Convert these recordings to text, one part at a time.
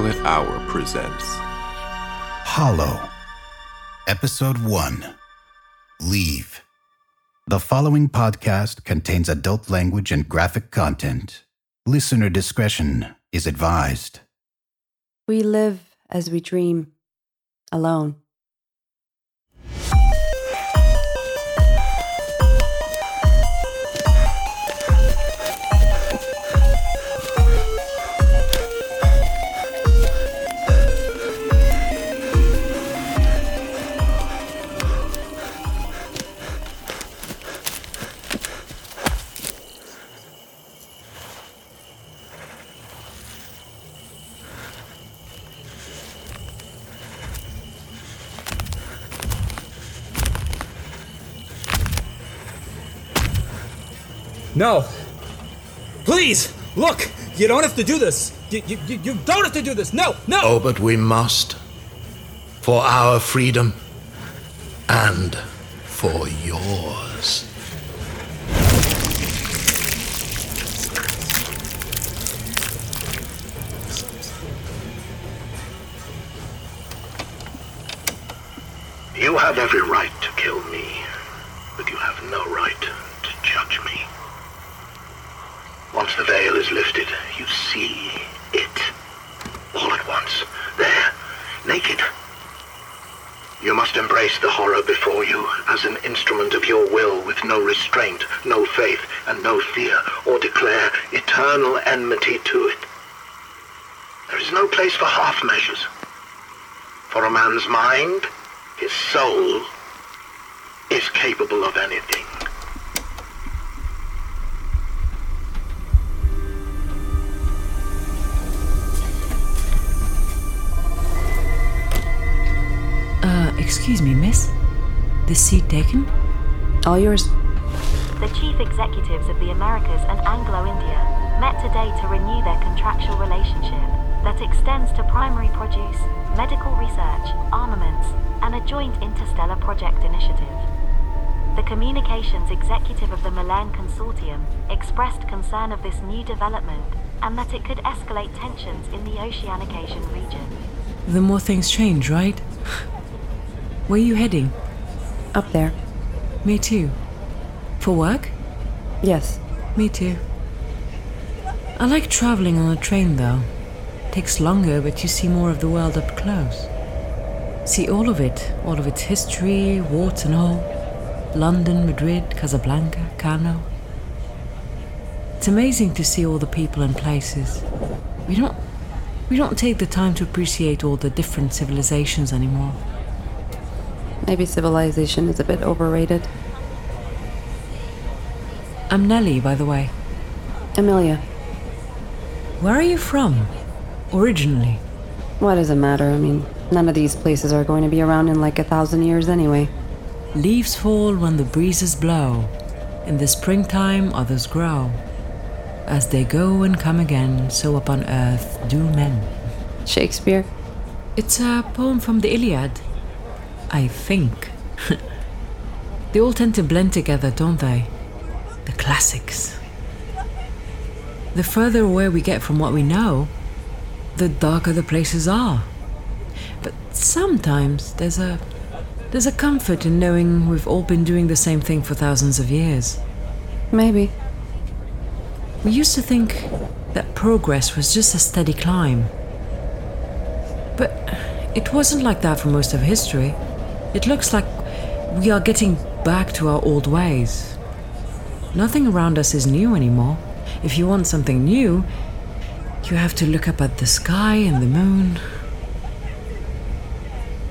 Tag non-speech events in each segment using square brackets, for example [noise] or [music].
The Violet Hour presents Hollow. Episode 1 Leave. The following podcast contains adult language and graphic content. Listener discretion is advised. We live as we dream, alone. No. Please, look. You don't have to do this. You, you, you- you don't have to do this. No, no. Oh, but we must. For our freedom. And for yours. You have every right to kill me, but you have no right to judge me. Once the veil is lifted, you see it. All at once. There. Naked. You must embrace the horror before you as an instrument of your will with no restraint, no faith, and no fear, or declare eternal enmity to it. There is no place for half measures. For a man's mind, his soul, is capable of anything. Excuse me, miss. This seat taken? All yours. The chief executives of the Americas and Anglo-India met today to renew their contractual relationship that extends to primary produce, medical research, armaments, and a joint interstellar project initiative. The communications executive of the Milan Consortium expressed concern of this new development and that it could escalate tensions in the Oceanic Asian region. The more things change, right? Where are you heading? Up there. Me too. For work? Yes. Me too. I like traveling on a train though. Takes longer, but you see more of the world up close. See all of it, all of its history, warts and all. London, Madrid, Casablanca, Kano. It's amazing to see all the people and places. We don't we don't take the time to appreciate all the different civilizations anymore. Maybe civilization is a bit overrated. I'm Nellie, by the way. Amelia. Where are you from? Originally? What does it matter? I mean, none of these places are going to be around in like a thousand years anyway. Leaves fall when the breezes blow. In the springtime, others grow. As they go and come again, so upon earth do men. Shakespeare? It's a poem from the Iliad. I think. [laughs] they all tend to blend together, don't they? The classics. The further away we get from what we know, the darker the places are. But sometimes there's a there's a comfort in knowing we've all been doing the same thing for thousands of years. Maybe. We used to think that progress was just a steady climb. But it wasn't like that for most of history. It looks like we are getting back to our old ways. Nothing around us is new anymore. If you want something new, you have to look up at the sky and the moon.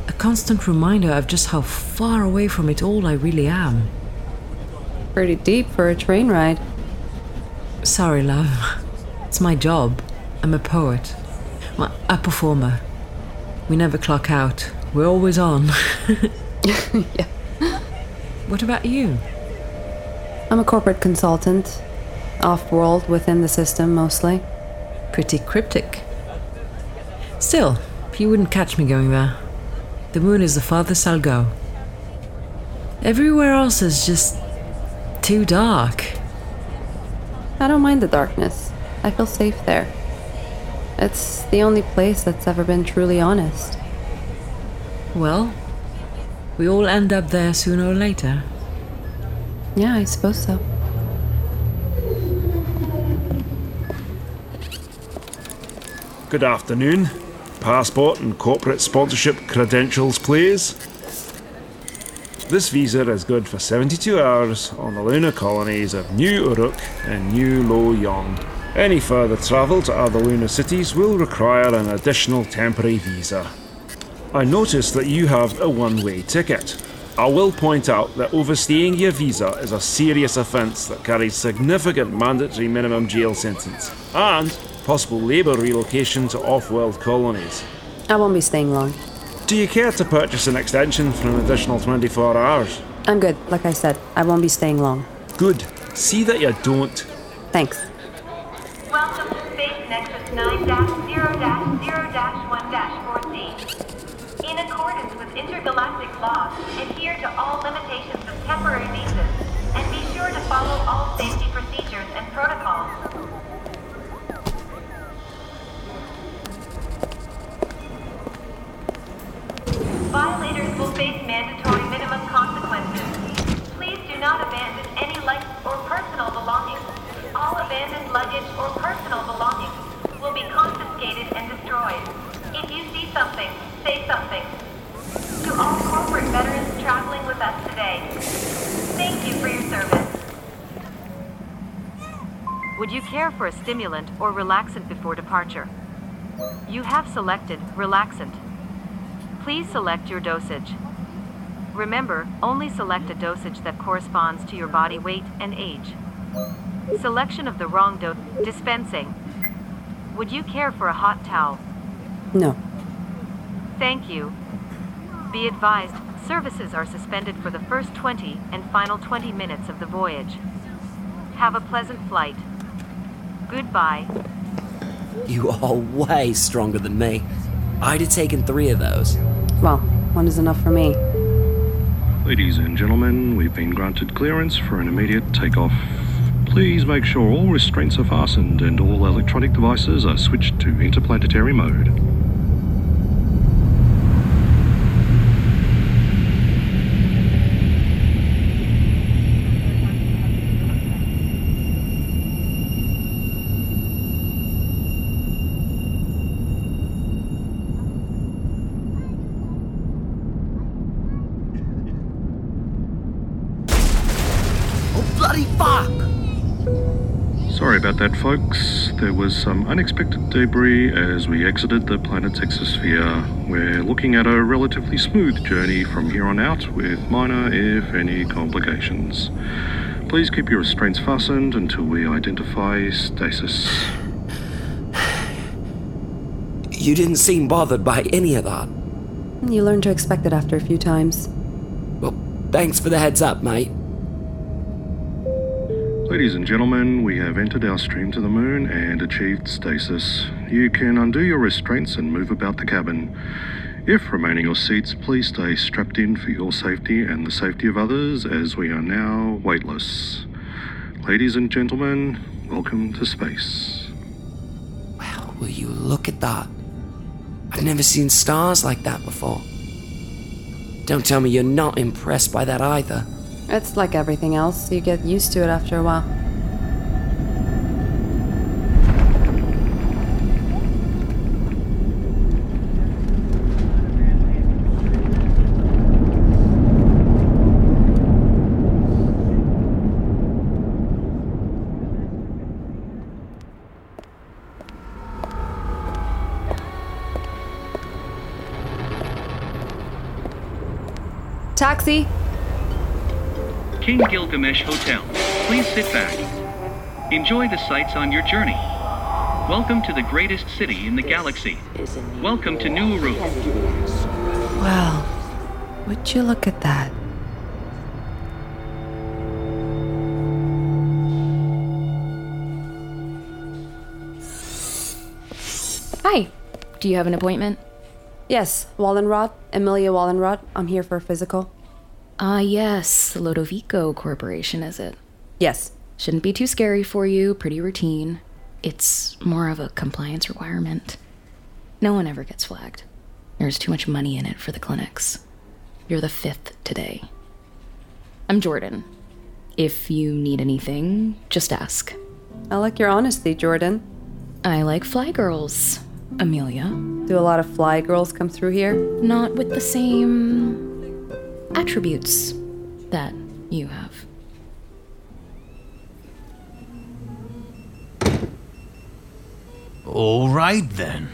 A constant reminder of just how far away from it all I really am. Pretty deep for a train ride. Sorry, love. It's my job. I'm a poet. Well, a performer. We never clock out. We're always on. [laughs] yeah. What about you? I'm a corporate consultant. Off world, within the system mostly. Pretty cryptic. Still, you wouldn't catch me going there. The moon is the farthest I'll go. Everywhere else is just too dark. I don't mind the darkness. I feel safe there. It's the only place that's ever been truly honest. Well, we all end up there sooner or later. Yeah, I suppose so. Good afternoon. Passport and corporate sponsorship credentials, please. This visa is good for 72 hours on the lunar colonies of New Uruk and New Lo Yong. Any further travel to other lunar cities will require an additional temporary visa. I notice that you have a one-way ticket. I will point out that overstaying your visa is a serious offence that carries significant mandatory minimum jail sentence and possible labour relocation to off-world colonies. I won't be staying long. Do you care to purchase an extension for an additional 24 hours? I'm good. Like I said, I won't be staying long. Good. See that you don't. Thanks. Welcome to Space Nexus 9 0 0 1. Intergalactic laws, adhere to all limitations of temporary visas, and be sure to follow all safety procedures and protocols. Violators will face mandatory minimum consequences. Please do not abandon any life or personal belongings. All abandoned luggage or personal belongings will be confiscated and destroyed. If you see something, say something. To all corporate veterans traveling with us today, thank you for your service. Would you care for a stimulant or relaxant before departure? You have selected relaxant. Please select your dosage. Remember, only select a dosage that corresponds to your body weight and age. Selection of the wrong dose. Dispensing. Would you care for a hot towel? No. Thank you. Be advised, services are suspended for the first 20 and final 20 minutes of the voyage. Have a pleasant flight. Goodbye. You are way stronger than me. I'd have taken three of those. Well, one is enough for me. Ladies and gentlemen, we've been granted clearance for an immediate takeoff. Please make sure all restraints are fastened and all electronic devices are switched to interplanetary mode. That, folks. There was some unexpected debris as we exited the planet's exosphere. We're looking at a relatively smooth journey from here on out, with minor, if any, complications. Please keep your restraints fastened until we identify stasis. You didn't seem bothered by any of that. You learn to expect it after a few times. Well, thanks for the heads up, mate. Ladies and gentlemen, we have entered our stream to the moon and achieved stasis. You can undo your restraints and move about the cabin. If remaining your seats, please stay strapped in for your safety and the safety of others, as we are now weightless. Ladies and gentlemen, welcome to space. Wow, will you look at that? I've never seen stars like that before. Don't tell me you're not impressed by that either. It's like everything else, you get used to it after a while. Taxi! King Gilgamesh Hotel. Please sit back. Enjoy the sights on your journey. Welcome to the greatest city in the galaxy. Welcome to New Uruk. Wow. Would you look at that? Hi. Do you have an appointment? Yes, Wallenrod, Amelia Wallenrod. I'm here for a physical. Ah, yes. Lodovico Corporation, is it? Yes. Shouldn't be too scary for you, pretty routine. It's more of a compliance requirement. No one ever gets flagged. There's too much money in it for the clinics. You're the fifth today. I'm Jordan. If you need anything, just ask. I like your honesty, Jordan. I like fly girls, Amelia. Do a lot of fly girls come through here? Not with the same attributes that you have. All right then.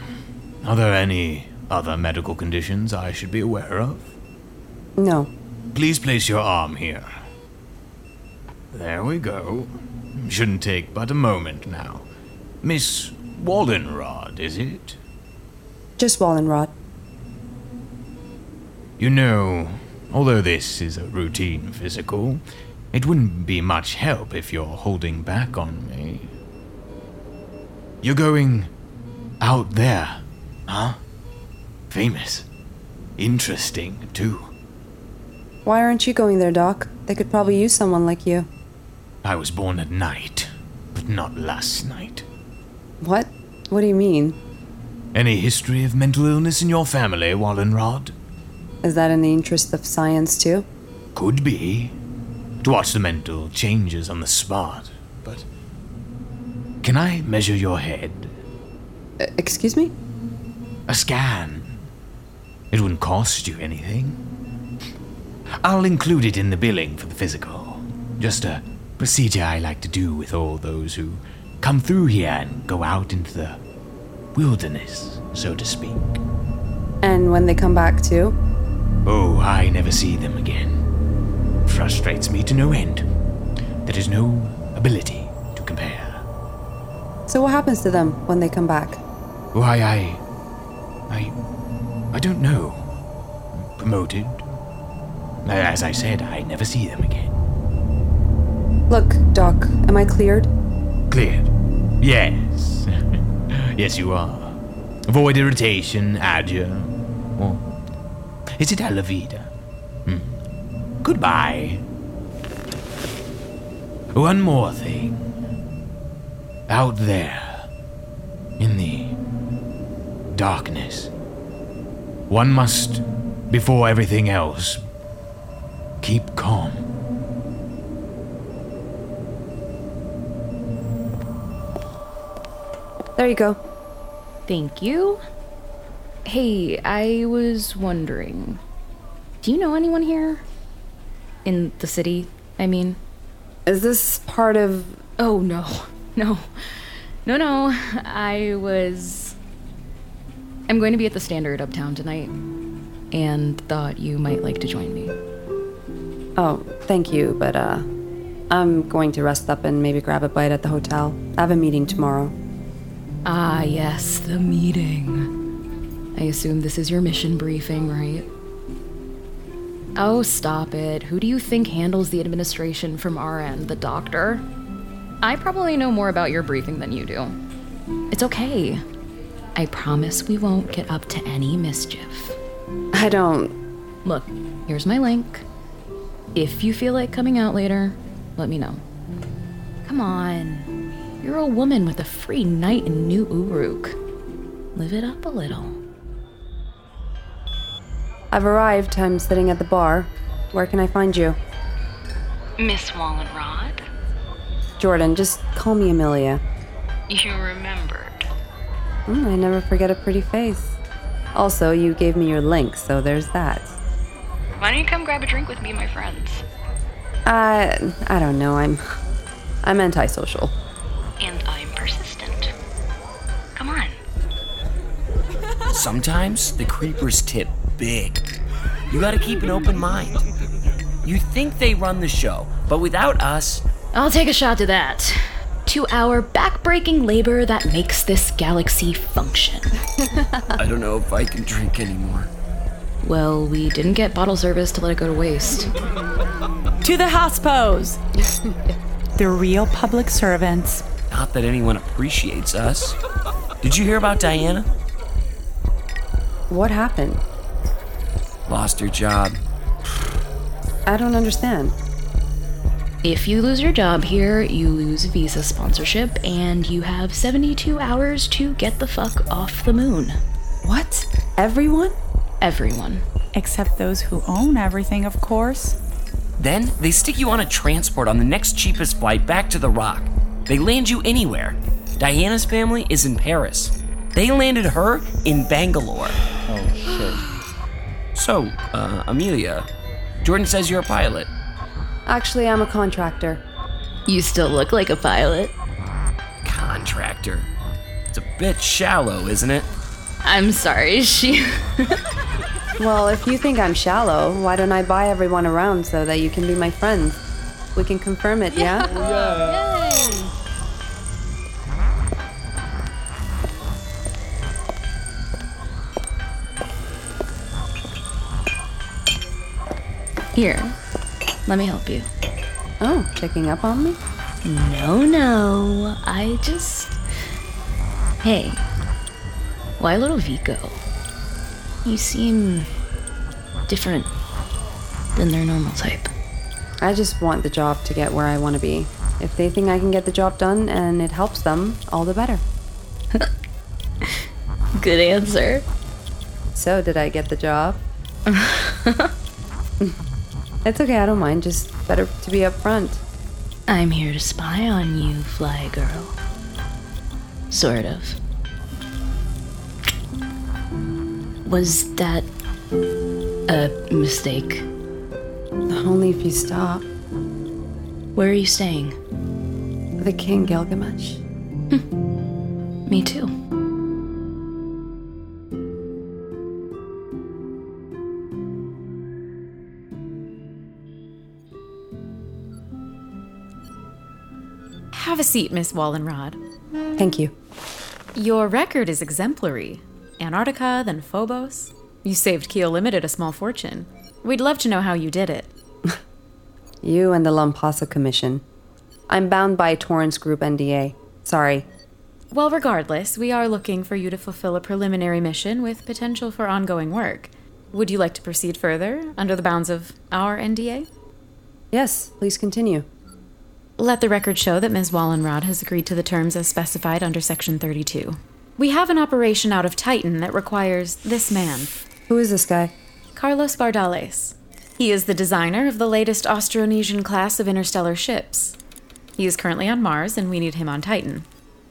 Are there any other medical conditions I should be aware of? No. Please place your arm here. There we go. Shouldn't take but a moment now. Miss Wallenrod, is it? Just Wallenrod. You know, although this is a routine physical, it wouldn't be much help if you're holding back on me. You're going out there, huh? Famous. Interesting, too. Why aren't you going there, Doc? They could probably use someone like you. I was born at night, but not last night. What? What do you mean? Any history of mental illness in your family, Wallenrod? Is that in the interest of science, too? Could be. To watch the mental changes on the spot, but. Can I measure your head? Uh, excuse me? A scan. It wouldn't cost you anything. I'll include it in the billing for the physical. Just a procedure I like to do with all those who come through here and go out into the wilderness, so to speak. And when they come back, too? Oh, I never see them again. Frustrates me to no end. There is no ability to compare. So what happens to them when they come back? Why, I. I. I don't know. Promoted. As I said, I never see them again. Look, Doc, am I cleared? Cleared. Yes. [laughs] yes, you are. Avoid irritation, adieu. Or is it Alavida? Hmm. Goodbye. One more thing. Out there, in the darkness, one must, before everything else, keep calm. There you go. Thank you. Hey, I was wondering. Do you know anyone here? In the city, I mean? Is this part of. Oh, no. [laughs] No. No, no. I was. I'm going to be at the Standard uptown tonight, and thought you might like to join me. Oh, thank you, but, uh. I'm going to rest up and maybe grab a bite at the hotel. I have a meeting tomorrow. Ah, yes, the meeting. I assume this is your mission briefing, right? Oh, stop it. Who do you think handles the administration from our end? The doctor? I probably know more about your briefing than you do. It's okay. I promise we won't get up to any mischief. I don't. Look, here's my link. If you feel like coming out later, let me know. Come on. You're a woman with a free night in New Uruk. Live it up a little. I've arrived. I'm sitting at the bar. Where can I find you? Miss Wallenrod? Jordan, just call me Amelia. You remembered. Mm, I never forget a pretty face. Also, you gave me your link, so there's that. Why don't you come grab a drink with me and my friends? Uh, I don't know. I'm. I'm antisocial. And I'm persistent. Come on. Sometimes the creepers tip big. You gotta keep an open mind. You think they run the show, but without us, I'll take a shot to that. To our backbreaking labor that makes this galaxy function. [laughs] I don't know if I can drink anymore. Well, we didn't get bottle service to let it go to waste. To the house pose! [laughs] the real public servants. Not that anyone appreciates us. Did you hear about Diana? What happened? Lost your job. I don't understand. If you lose your job here, you lose visa sponsorship, and you have 72 hours to get the fuck off the moon. What? Everyone? Everyone. Except those who own everything, of course. Then they stick you on a transport on the next cheapest flight back to the Rock. They land you anywhere. Diana's family is in Paris. They landed her in Bangalore. Shit. So, uh, Amelia, Jordan says you're a pilot. Actually, I'm a contractor. You still look like a pilot. Contractor. It's a bit shallow, isn't it? I'm sorry, [laughs] she. well, if you think I'm shallow, why don't I buy everyone around so that you can be my friends? We can confirm it, yeah? [laughs] Yeah. Here, let me help you. Oh, checking up on me? No, no. I just. Hey, why Lodovico? You seem different than their normal type. I just want the job to get where I want to be. If they think I can get the job done and it helps them, all the better. [laughs] Good answer. So, did I get the job? [laughs] it's okay, I don't mind. Just better to be upfront. I'm here to spy on you, fly girl. Sort of. Was that a mistake? Only if you stop. Where are you staying? The King Gilgamesh. Hmm. Me too. Have a seat, Miss Wallenrod. Thank you. Your record is exemplary. Antarctica, then Phobos. You saved Keel Limited a small fortune. We'd love to know how you did it. [laughs] You and the Lampasa Commission. I'm bound by Torrance Group NDA. Sorry. Well, regardless, we are looking for you to fulfill a preliminary mission with potential for ongoing work. Would you like to proceed further under the bounds of our NDA? Yes, please continue. Let the record show that Ms. Wallenrod has agreed to the terms as specified under Section 32. We have an operation out of Titan that requires this man. Who is this guy? Carlos Bardales. He is the designer of the latest Austronesian class of interstellar ships. He is currently on Mars, and we need him on Titan.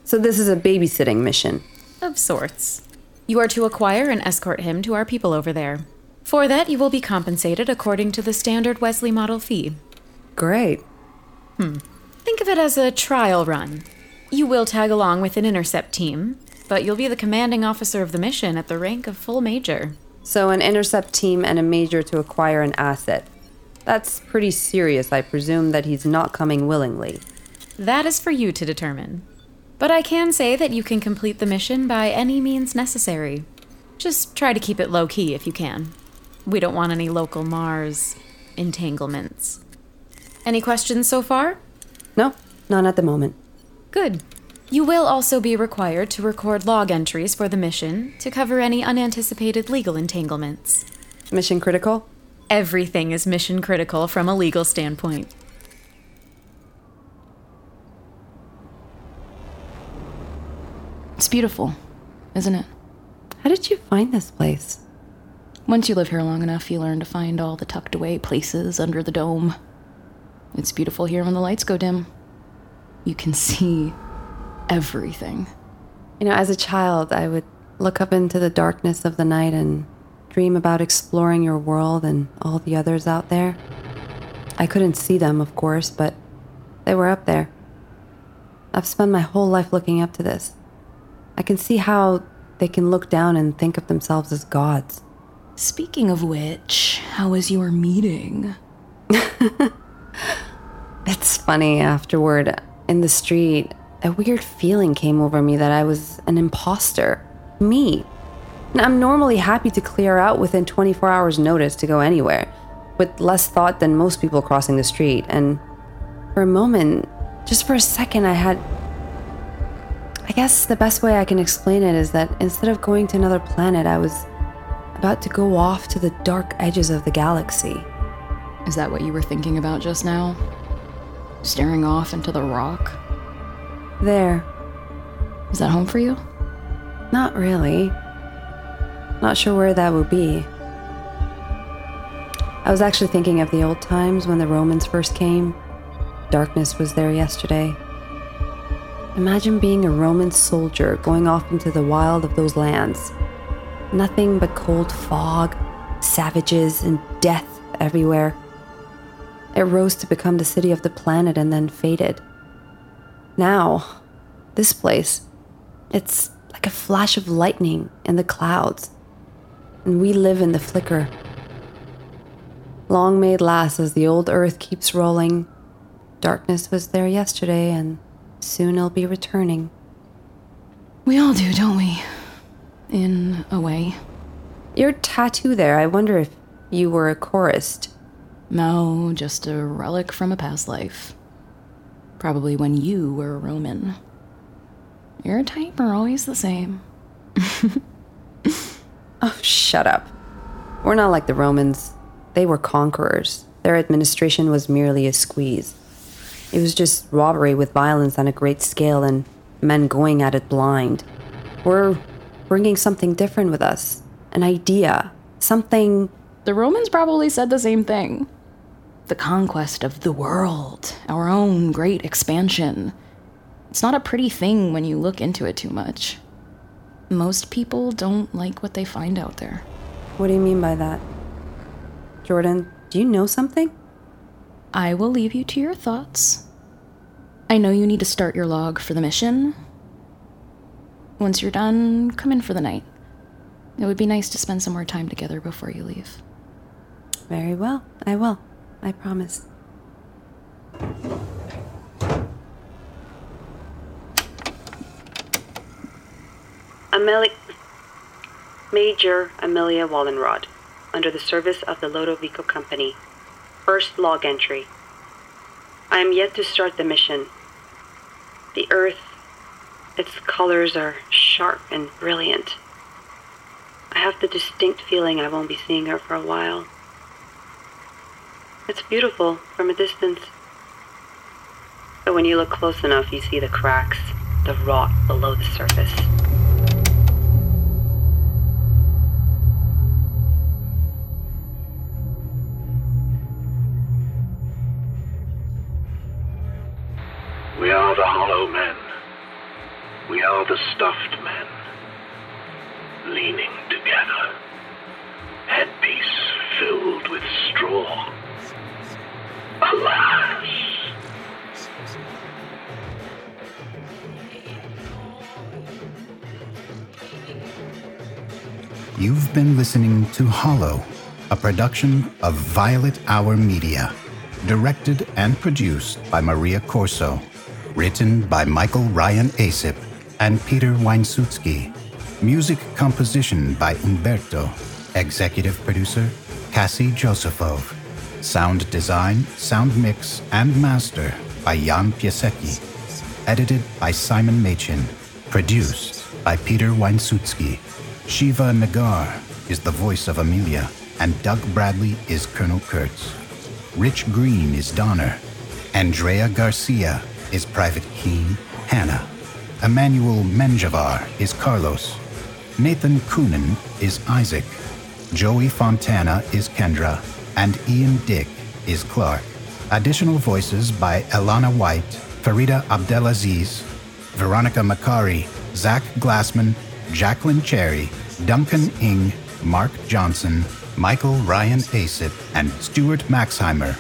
So this is a babysitting mission. Of sorts. You are to acquire and escort him to our people over there. For that, you will be compensated according to the standard Wesley model fee. Great. Hmm. Think of it as a trial run. You will tag along with an intercept team, but you'll be the commanding officer of the mission at the rank of full major. So, an intercept team and a major to acquire an asset. That's pretty serious. I presume that he's not coming willingly. That is for you to determine. But I can say that you can complete the mission by any means necessary. Just try to keep it low key if you can. We don't want any local Mars entanglements. Any questions so far? No, none at the moment. Good. You will also be required to record log entries for the mission to cover any unanticipated legal entanglements. Mission critical? Everything is mission critical from a legal standpoint. It's beautiful, isn't it? How did you find this place? Once you live here long enough, you learn to find all the tucked away places under the dome. It's beautiful here when the lights go dim. You can see everything. You know, as a child, I would look up into the darkness of the night and dream about exploring your world and all the others out there. I couldn't see them, of course, but they were up there. I've spent my whole life looking up to this. I can see how they can look down and think of themselves as gods. Speaking of which, how was your meeting? [laughs] it's funny, afterward, in the street, a weird feeling came over me that I was an imposter. Me. And I'm normally happy to clear out within 24 hours' notice to go anywhere, with less thought than most people crossing the street. And for a moment, just for a second, I had. I guess the best way I can explain it is that instead of going to another planet, I was about to go off to the dark edges of the galaxy. Is that what you were thinking about just now? Staring off into the rock? There. Is that home for you? Not really. Not sure where that would be. I was actually thinking of the old times when the Romans first came. Darkness was there yesterday. Imagine being a Roman soldier going off into the wild of those lands. Nothing but cold fog, savages, and death everywhere. It rose to become the city of the planet and then faded. Now, this place, it's like a flash of lightning in the clouds, and we live in the flicker. Long may it last as the old earth keeps rolling. Darkness was there yesterday, and soon it'll be returning. We all do, don't we? In a way. Your tattoo there, I wonder if you were a chorist. No, just a relic from a past life. Probably when you were a Roman. Your type are always the same. [laughs] oh, shut up. We're not like the Romans. They were conquerors. Their administration was merely a squeeze. It was just robbery with violence on a great scale and men going at it blind. We're bringing something different with us an idea, something. The Romans probably said the same thing. The conquest of the world, our own great expansion. It's not a pretty thing when you look into it too much. Most people don't like what they find out there. What do you mean by that? Jordan, do you know something? I will leave you to your thoughts. I know you need to start your log for the mission. Once you're done, come in for the night. It would be nice to spend some more time together before you leave. Very well. I will. I promise. Amelia. Major Amelia Wallenrod, under the service of the Lodovico Company. First log entry. I am yet to start the mission. The Earth, its colors are sharp and brilliant. I have the distinct feeling I won't be seeing her for a while. It's beautiful from a distance. But when you look close enough, you see the cracks, the rot below the surface. We are the hollow men. We are the stuffed men. Leaning together. Headpiece filled with straw. You've been listening to Hollow, a production of Violet Hour Media, directed and produced by Maria Corso, written by Michael Ryan Asip and Peter Weinsutsky, music composition by Umberto, executive producer Cassie Josephov, sound design, sound mix, and master by Jan Piasecki, edited by Simon Machin, produced by Peter Weinsutsky. Shiva Nagar is the voice of Amelia, and Doug Bradley is Colonel Kurtz. Rich Green is Donner. Andrea Garcia is Private Keen Hannah. Emmanuel Menjavar is Carlos. Nathan Coonan is Isaac. Joey Fontana is Kendra. And Ian Dick is Clark. Additional voices by Elana White, Farida Abdelaziz, Veronica Makari, Zach Glassman, Jacqueline Cherry, Duncan Ing, Mark Johnson, Michael Ryan Asip, and Stuart Maxheimer